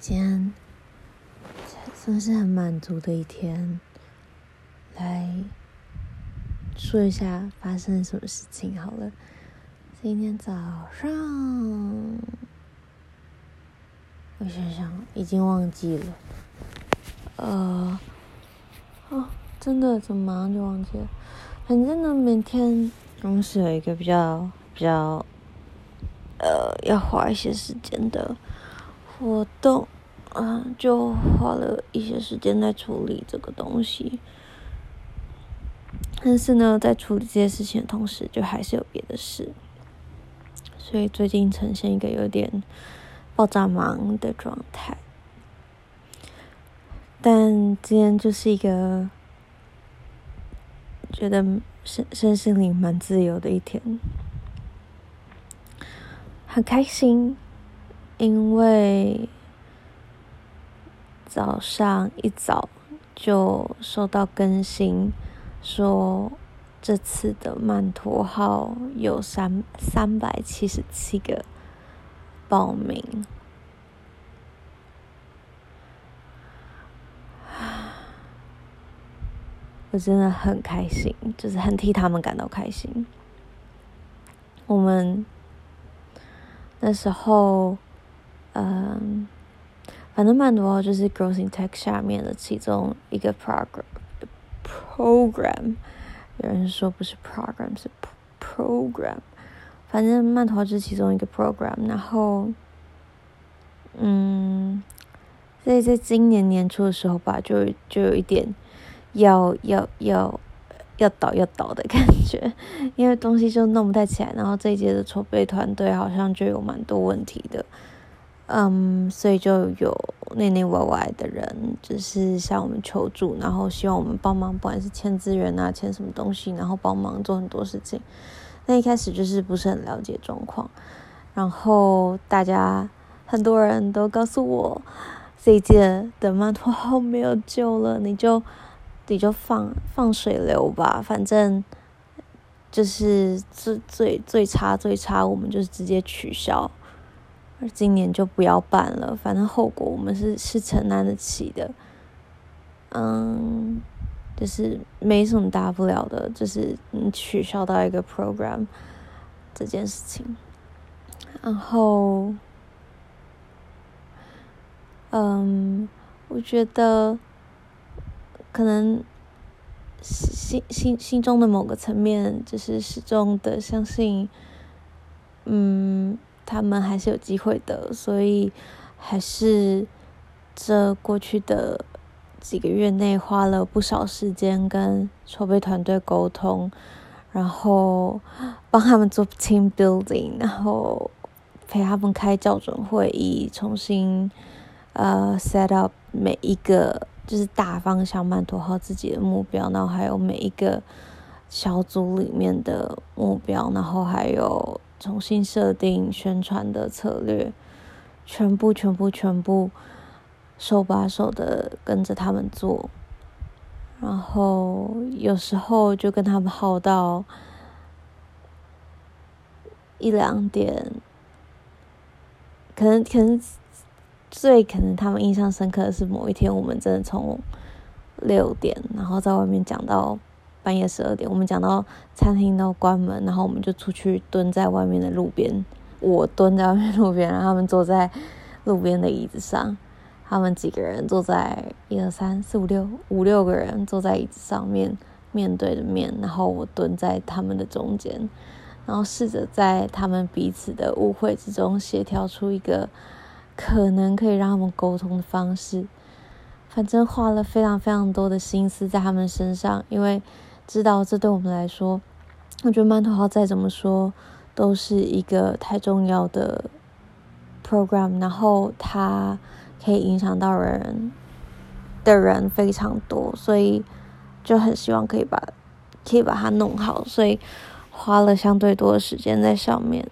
今天算是很满足的一天，来说一下发生什么事情好了。今天早上，我想想，已经忘记了。呃，哦，真的，怎么马上就忘记了？反正呢，每天总是有一个比较比较。呃，要花一些时间的活动，啊、就花了一些时间在处理这个东西。但是呢，在处理这些事情的同时，就还是有别的事，所以最近呈现一个有点爆炸忙的状态。但今天就是一个觉得身身心灵蛮自由的一天。很开心，因为早上一早就收到更新，说这次的曼陀号有三三百七十七个报名，我真的很开心，就是很替他们感到开心。我们。那时候，嗯，反正曼陀就是 Growth in Tech 下面的其中一个 program program，有人说不是 program 是 program，反正曼陀就是其中一个 program。然后，嗯，所以在今年年初的时候吧，就就有一点要要要。要倒要倒的感觉，因为东西就弄不太起来，然后这一届的筹备团队好像就有蛮多问题的，嗯，所以就有内内外外的人就是向我们求助，然后希望我们帮忙，不管是签资源啊，签什么东西，然后帮忙做很多事情。那一开始就是不是很了解状况，然后大家很多人都告诉我，这一届的曼陀号没有救了，你就。你就放放水流吧，反正就是最最最差最差，我们就是直接取消，而今年就不要办了，反正后果我们是是承担得起的，嗯，就是没什么大不了的，就是你取消到一个 program 这件事情，然后，嗯，我觉得。可能心心心中的某个层面，就是始终的相信，嗯，他们还是有机会的，所以还是这过去的几个月内花了不少时间跟筹备团队沟通，然后帮他们做 team building，然后陪他们开校准会议，重新呃 set up 每一个。就是大方向，曼陀号自己的目标，然后还有每一个小组里面的目标，然后还有重新设定宣传的策略，全部、全部、全部手把手的跟着他们做，然后有时候就跟他们耗到一两点，可能，可能。最可能他们印象深刻的是某一天，我们真的从六点，然后在外面讲到半夜十二点，我们讲到餐厅都关门，然后我们就出去蹲在外面的路边，我蹲在外面路边，然后他们坐在路边的椅子上，他们几个人坐在一二三四五六五六个人坐在椅子上面面对着面，然后我蹲在他们的中间，然后试着在他们彼此的误会之中协调出一个。可能可以让他们沟通的方式，反正花了非常非常多的心思在他们身上，因为知道这对我们来说，我觉得曼陀号再怎么说都是一个太重要的 program，然后它可以影响到人的人非常多，所以就很希望可以把可以把它弄好，所以花了相对多的时间在上面。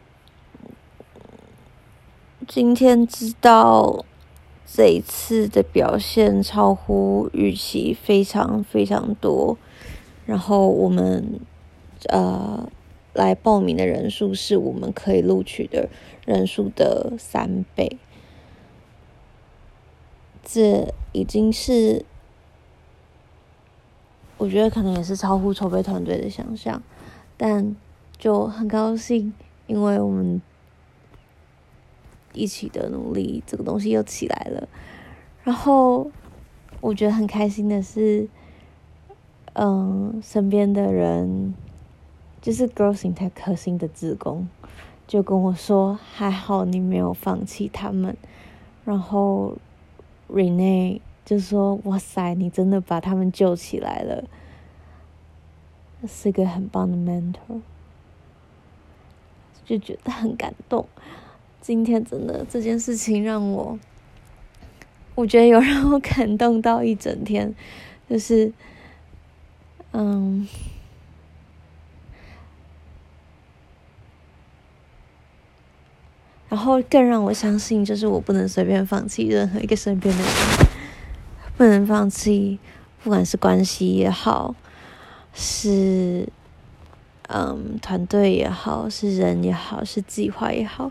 今天知道这一次的表现超乎预期，非常非常多。然后我们呃来报名的人数是我们可以录取的人数的三倍。这已经是我觉得可能也是超乎筹备团队的想象，但就很高兴，因为我们一起的努力，这个东西又起来了。然后我觉得很开心的是，嗯，身边的人就是 Girls in Tech 核心的职工，就跟我说：“还好你没有放弃他们。”然后 Renee 就说：“哇塞，你真的把他们救起来了，是个很棒的 mentor。”就觉得很感动。今天真的这件事情让我，我觉得有让我感动到一整天，就是，嗯。然后更让我相信，就是我不能随便放弃任何一个身边的人，不能放弃，不管是关系也好，是嗯团队也好，是人也好，是计划也好，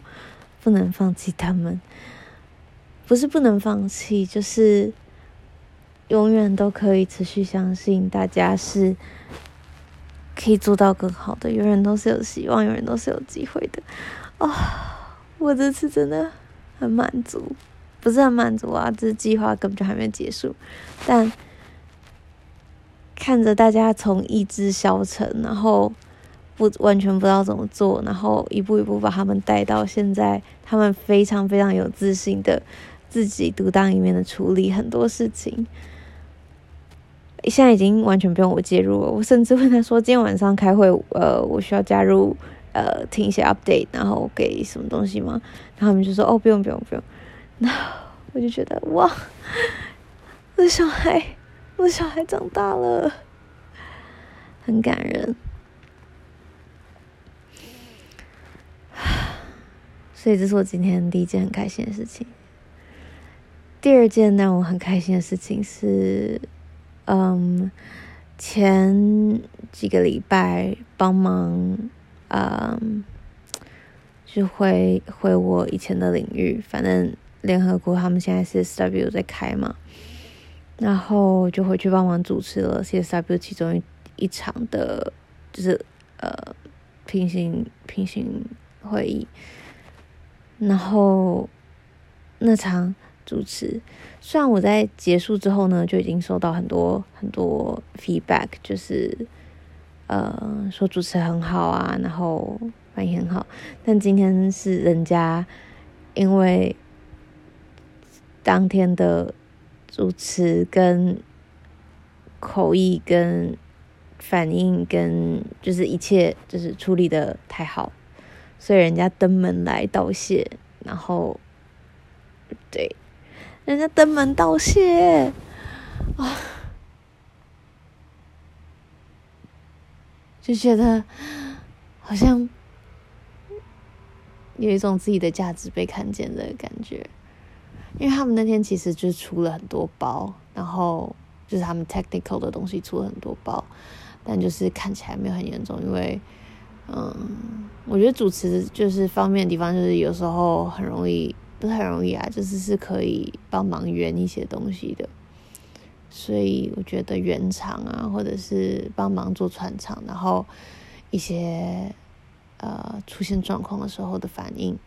不能放弃他们。不是不能放弃，就是永远都可以持续相信大家是可以做到更好的，永远都是有希望，永远都是有机会的。哦我这次真的很满足，不是很满足啊！这计划根本就还没结束，但看着大家从意志消沉，然后不完全不知道怎么做，然后一步一步把他们带到现在，他们非常非常有自信的自己独当一面的处理很多事情。现在已经完全不用我介入了，我甚至问他说：“今天晚上开会，呃，我需要加入。”呃，听一些 update，然后给什么东西吗？然后他们就说：“哦，不用，不用，不用。”那我就觉得哇，我的小孩，我的小孩长大了，很感人。所以这是我今天第一件很开心的事情。第二件让我很开心的事情是，嗯，前几个礼拜帮忙。嗯，就回回我以前的领域，反正联合国他们现在 CSW 在开嘛，然后就回去帮忙主持了 CSW 其中一一场的，就是呃平行平行会议，然后那场主持，虽然我在结束之后呢，就已经收到很多很多 feedback，就是。呃，说主持很好啊，然后反应很好，但今天是人家因为当天的主持跟口译跟反应跟就是一切就是处理的太好，所以人家登门来道谢，然后对，人家登门道谢啊。就觉得好像有一种自己的价值被看见的感觉，因为他们那天其实就出了很多包，然后就是他们 technical 的东西出了很多包，但就是看起来没有很严重，因为嗯，我觉得主持就是方面的地方，就是有时候很容易，不是很容易啊，就是是可以帮忙圆一些东西的。所以我觉得圆场啊，或者是帮忙做串场，然后一些呃出现状况的时候的反应，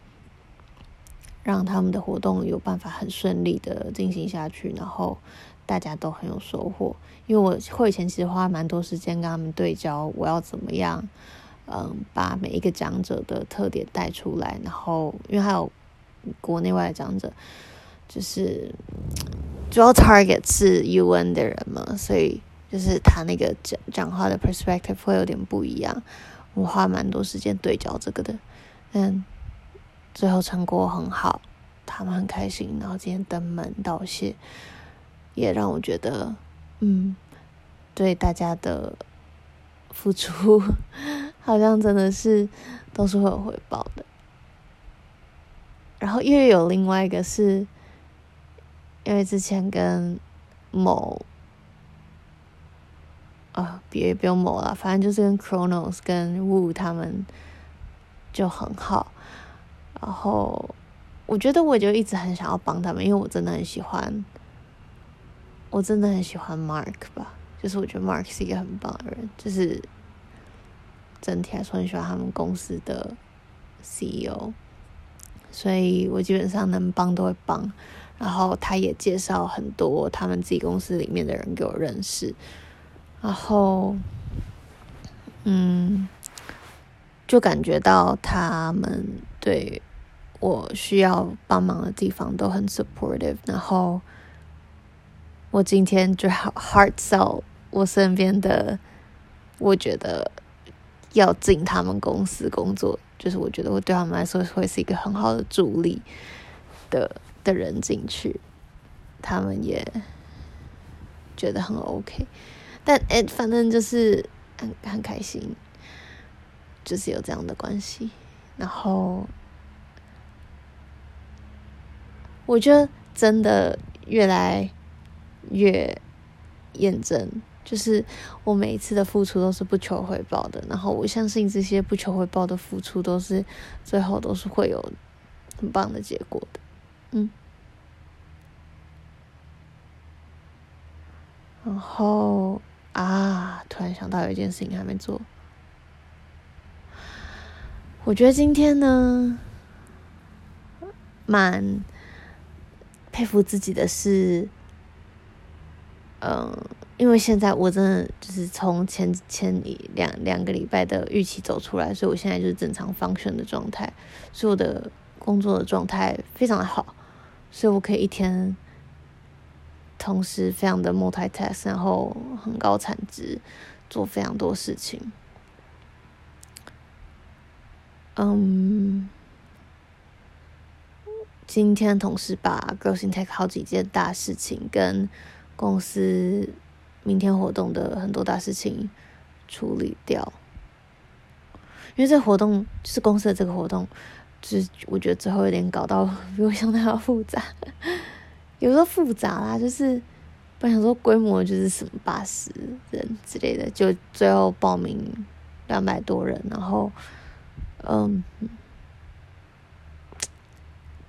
让他们的活动有办法很顺利的进行下去，然后大家都很有收获。因为我会前其实花蛮多时间跟他们对焦，我要怎么样，嗯，把每一个讲者的特点带出来，然后因为还有国内外的讲者，就是。主要 target 是 UN 的人嘛，所以就是他那个讲讲话的 perspective 会有点不一样。我花蛮多时间对焦这个的，嗯，最后成果很好，他们很开心。然后今天登门道谢，也让我觉得，嗯，对大家的付出，好像真的是都是会有回报的。然后又有另外一个是。因为之前跟某啊，别不用某了，反正就是跟 Chronos 跟 Wu 他们就很好。然后我觉得我就一直很想要帮他们，因为我真的很喜欢我真的很喜欢 Mark 吧，就是我觉得 Mark 是一个很棒的人，就是整体来说很喜欢他们公司的 CEO，所以我基本上能帮都会帮。然后他也介绍很多他们自己公司里面的人给我认识，然后，嗯，就感觉到他们对我需要帮忙的地方都很 supportive。然后我今天就好 hard sell 我身边的，我觉得要进他们公司工作，就是我觉得我对他们来说会是一个很好的助力的。的人进去，他们也觉得很 OK，但哎，反正就是很很开心，就是有这样的关系。然后，我觉得真的越来越验证，就是我每一次的付出都是不求回报的。然后我相信这些不求回报的付出，都是最后都是会有很棒的结果的。嗯，然后啊，突然想到有一件事情还没做。我觉得今天呢，蛮佩服自己的是，嗯，因为现在我真的就是从前前一两两个礼拜的预期走出来，所以我现在就是正常 function 的状态，所以我的工作的状态非常的好。所以我可以一天同时非常的 multitask，然后很高产值，做非常多事情。嗯，今天同时把 Girls in Tech 好几件大事情跟公司明天活动的很多大事情处理掉，因为这活动就是公司的这个活动。就是我觉得最后有点搞到比我想的要复杂，有时候复杂啦，就是本想说规模就是什么八十人之类的，就最后报名两百多人，然后嗯，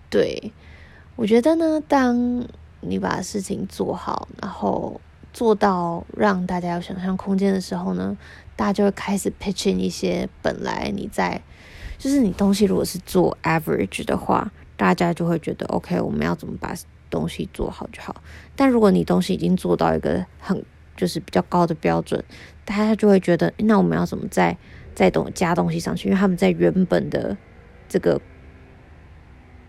对，我觉得呢，当你把事情做好，然后做到让大家有想象空间的时候呢，大家就会开始 pitching 一些本来你在。就是你东西如果是做 average 的话，大家就会觉得 OK，我们要怎么把东西做好就好。但如果你东西已经做到一个很就是比较高的标准，大家就会觉得那我们要怎么再再东加东西上去？因为他们在原本的这个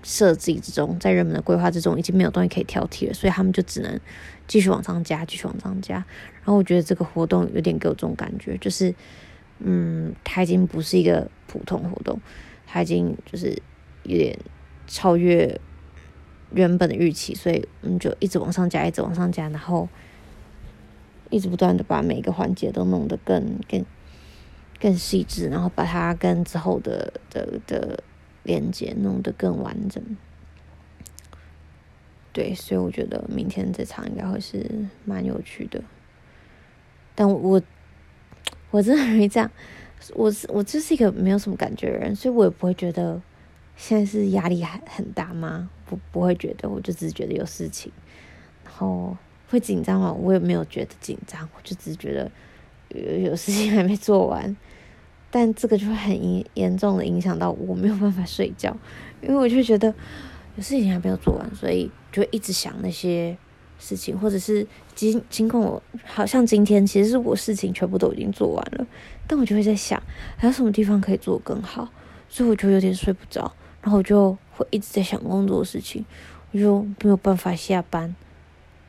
设计之中，在人们的规划之中已经没有东西可以挑剔了，所以他们就只能继续往上加，继续往上加。然后我觉得这个活动有点给我这种感觉，就是。嗯，它已经不是一个普通活动，它已经就是有点超越原本的预期，所以我们就一直往上加，一直往上加，然后一直不断的把每一个环节都弄得更更更细致，然后把它跟之后的的的连接弄得更完整。对，所以我觉得明天这场应该会是蛮有趣的，但我。我真的很容易这样，我是我就是一个没有什么感觉的人，所以我也不会觉得现在是压力还很大吗？不不会觉得，我就只是觉得有事情，然后会紧张吗？我也没有觉得紧张，我就只是觉得有有事情还没做完，但这个就会很严严重的影响到我没有办法睡觉，因为我就觉得有事情还没有做完，所以就会一直想那些。事情，或者是经经过我，好像今天其实是我事情全部都已经做完了，但我就会在想还有什么地方可以做更好，所以我就有点睡不着，然后我就会一直在想工作的事情，我就没有办法下班，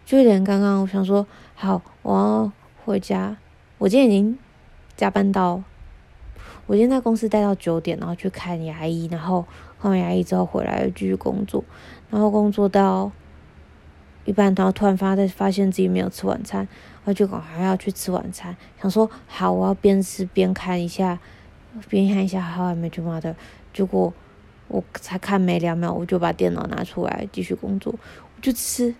就有点刚刚我想说好，我要回家，我今天已经加班到，我今天在公司待到九点，然后去看牙医，然后看完牙医之后回来继续工作，然后工作到。一半，然后突然发在发现自己没有吃晚餐，我就赶快要去吃晚餐。想说好，我要边吃边看一下，边看一下《How I Met Your Mother》。结果我才看没两秒，我就把电脑拿出来继续工作。我就吃，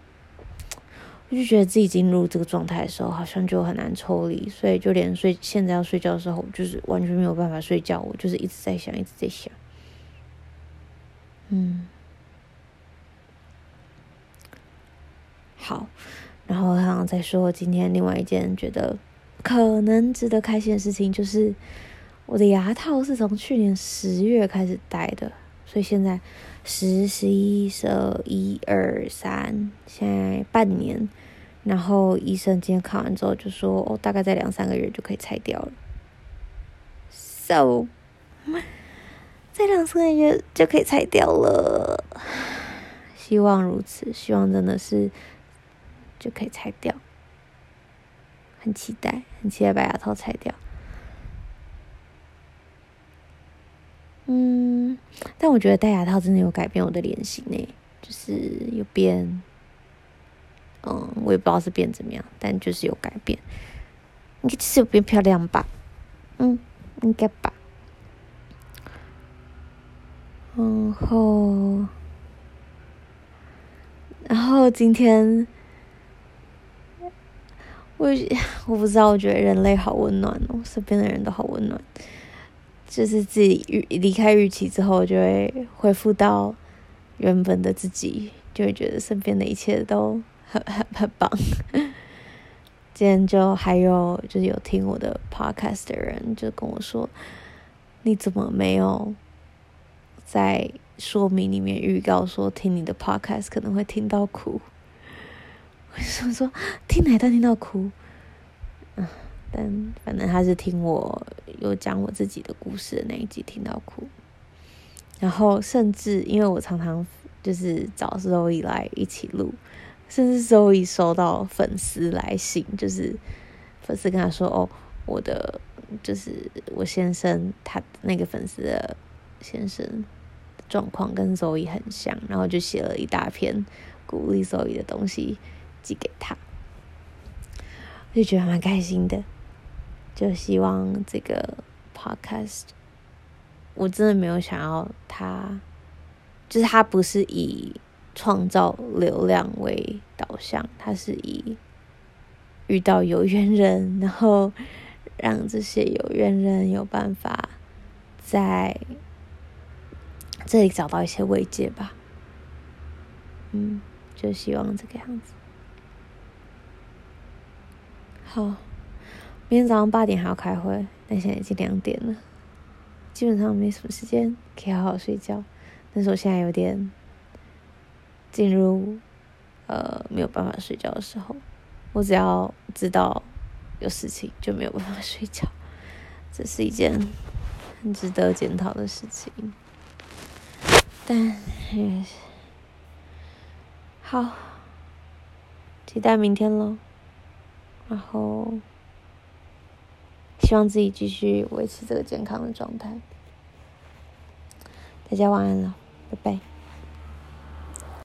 就觉得自己进入这个状态的时候，好像就很难抽离。所以就连睡现在要睡觉的时候，就是完全没有办法睡觉。我就是一直在想，一直在想。嗯。好，然后好像在说今天另外一件觉得可能值得开心的事情，就是我的牙套是从去年十月开始戴的，所以现在十、十一、十二、一二三，现在半年。然后医生今天看完之后就说，哦，大概在两三个月就可以拆掉了。So，在两三个月就可以拆掉了，希望如此，希望真的是就可以拆掉，很期待，很期待把牙套拆掉。嗯，但我觉得戴牙套真的有改变我的脸型呢，就是有变。嗯，我也不知道是变怎么样，但就是有改变。应该是有变漂亮吧？嗯，应该吧。然后，然后今天，我我不知道，我觉得人类好温暖哦，身边的人都好温暖。就是自己预离开预期之后，就会恢复到原本的自己，就会觉得身边的一切都。很很棒，今天就还有就是有听我的 podcast 的人就跟我说，你怎么没有在说明里面预告说听你的 podcast 可能会听到哭？我就说说听哪段听到哭？嗯，但反正他是听我有讲我自己的故事的那一集听到哭，然后甚至因为我常常就是找时候以来一起录。甚至周一收到粉丝来信，就是粉丝跟他说：“哦，我的就是我先生，他那个粉丝的先生状况跟周一很像，然后就写了一大篇鼓励周一的东西寄给他，就觉得蛮开心的。就希望这个 podcast，我真的没有想要他，就是他不是以。”创造流量为导向，它是以遇到有缘人，然后让这些有缘人有办法在这里找到一些慰藉吧。嗯，就希望这个样子。好，明天早上八点还要开会，但现在已经两点了，基本上没什么时间可以好好睡觉。但是我现在有点。进入呃没有办法睡觉的时候，我只要知道有事情就没有办法睡觉，这是一件很值得检讨的事情。但也好，期待明天喽。然后希望自己继续维持这个健康的状态。大家晚安了，拜拜。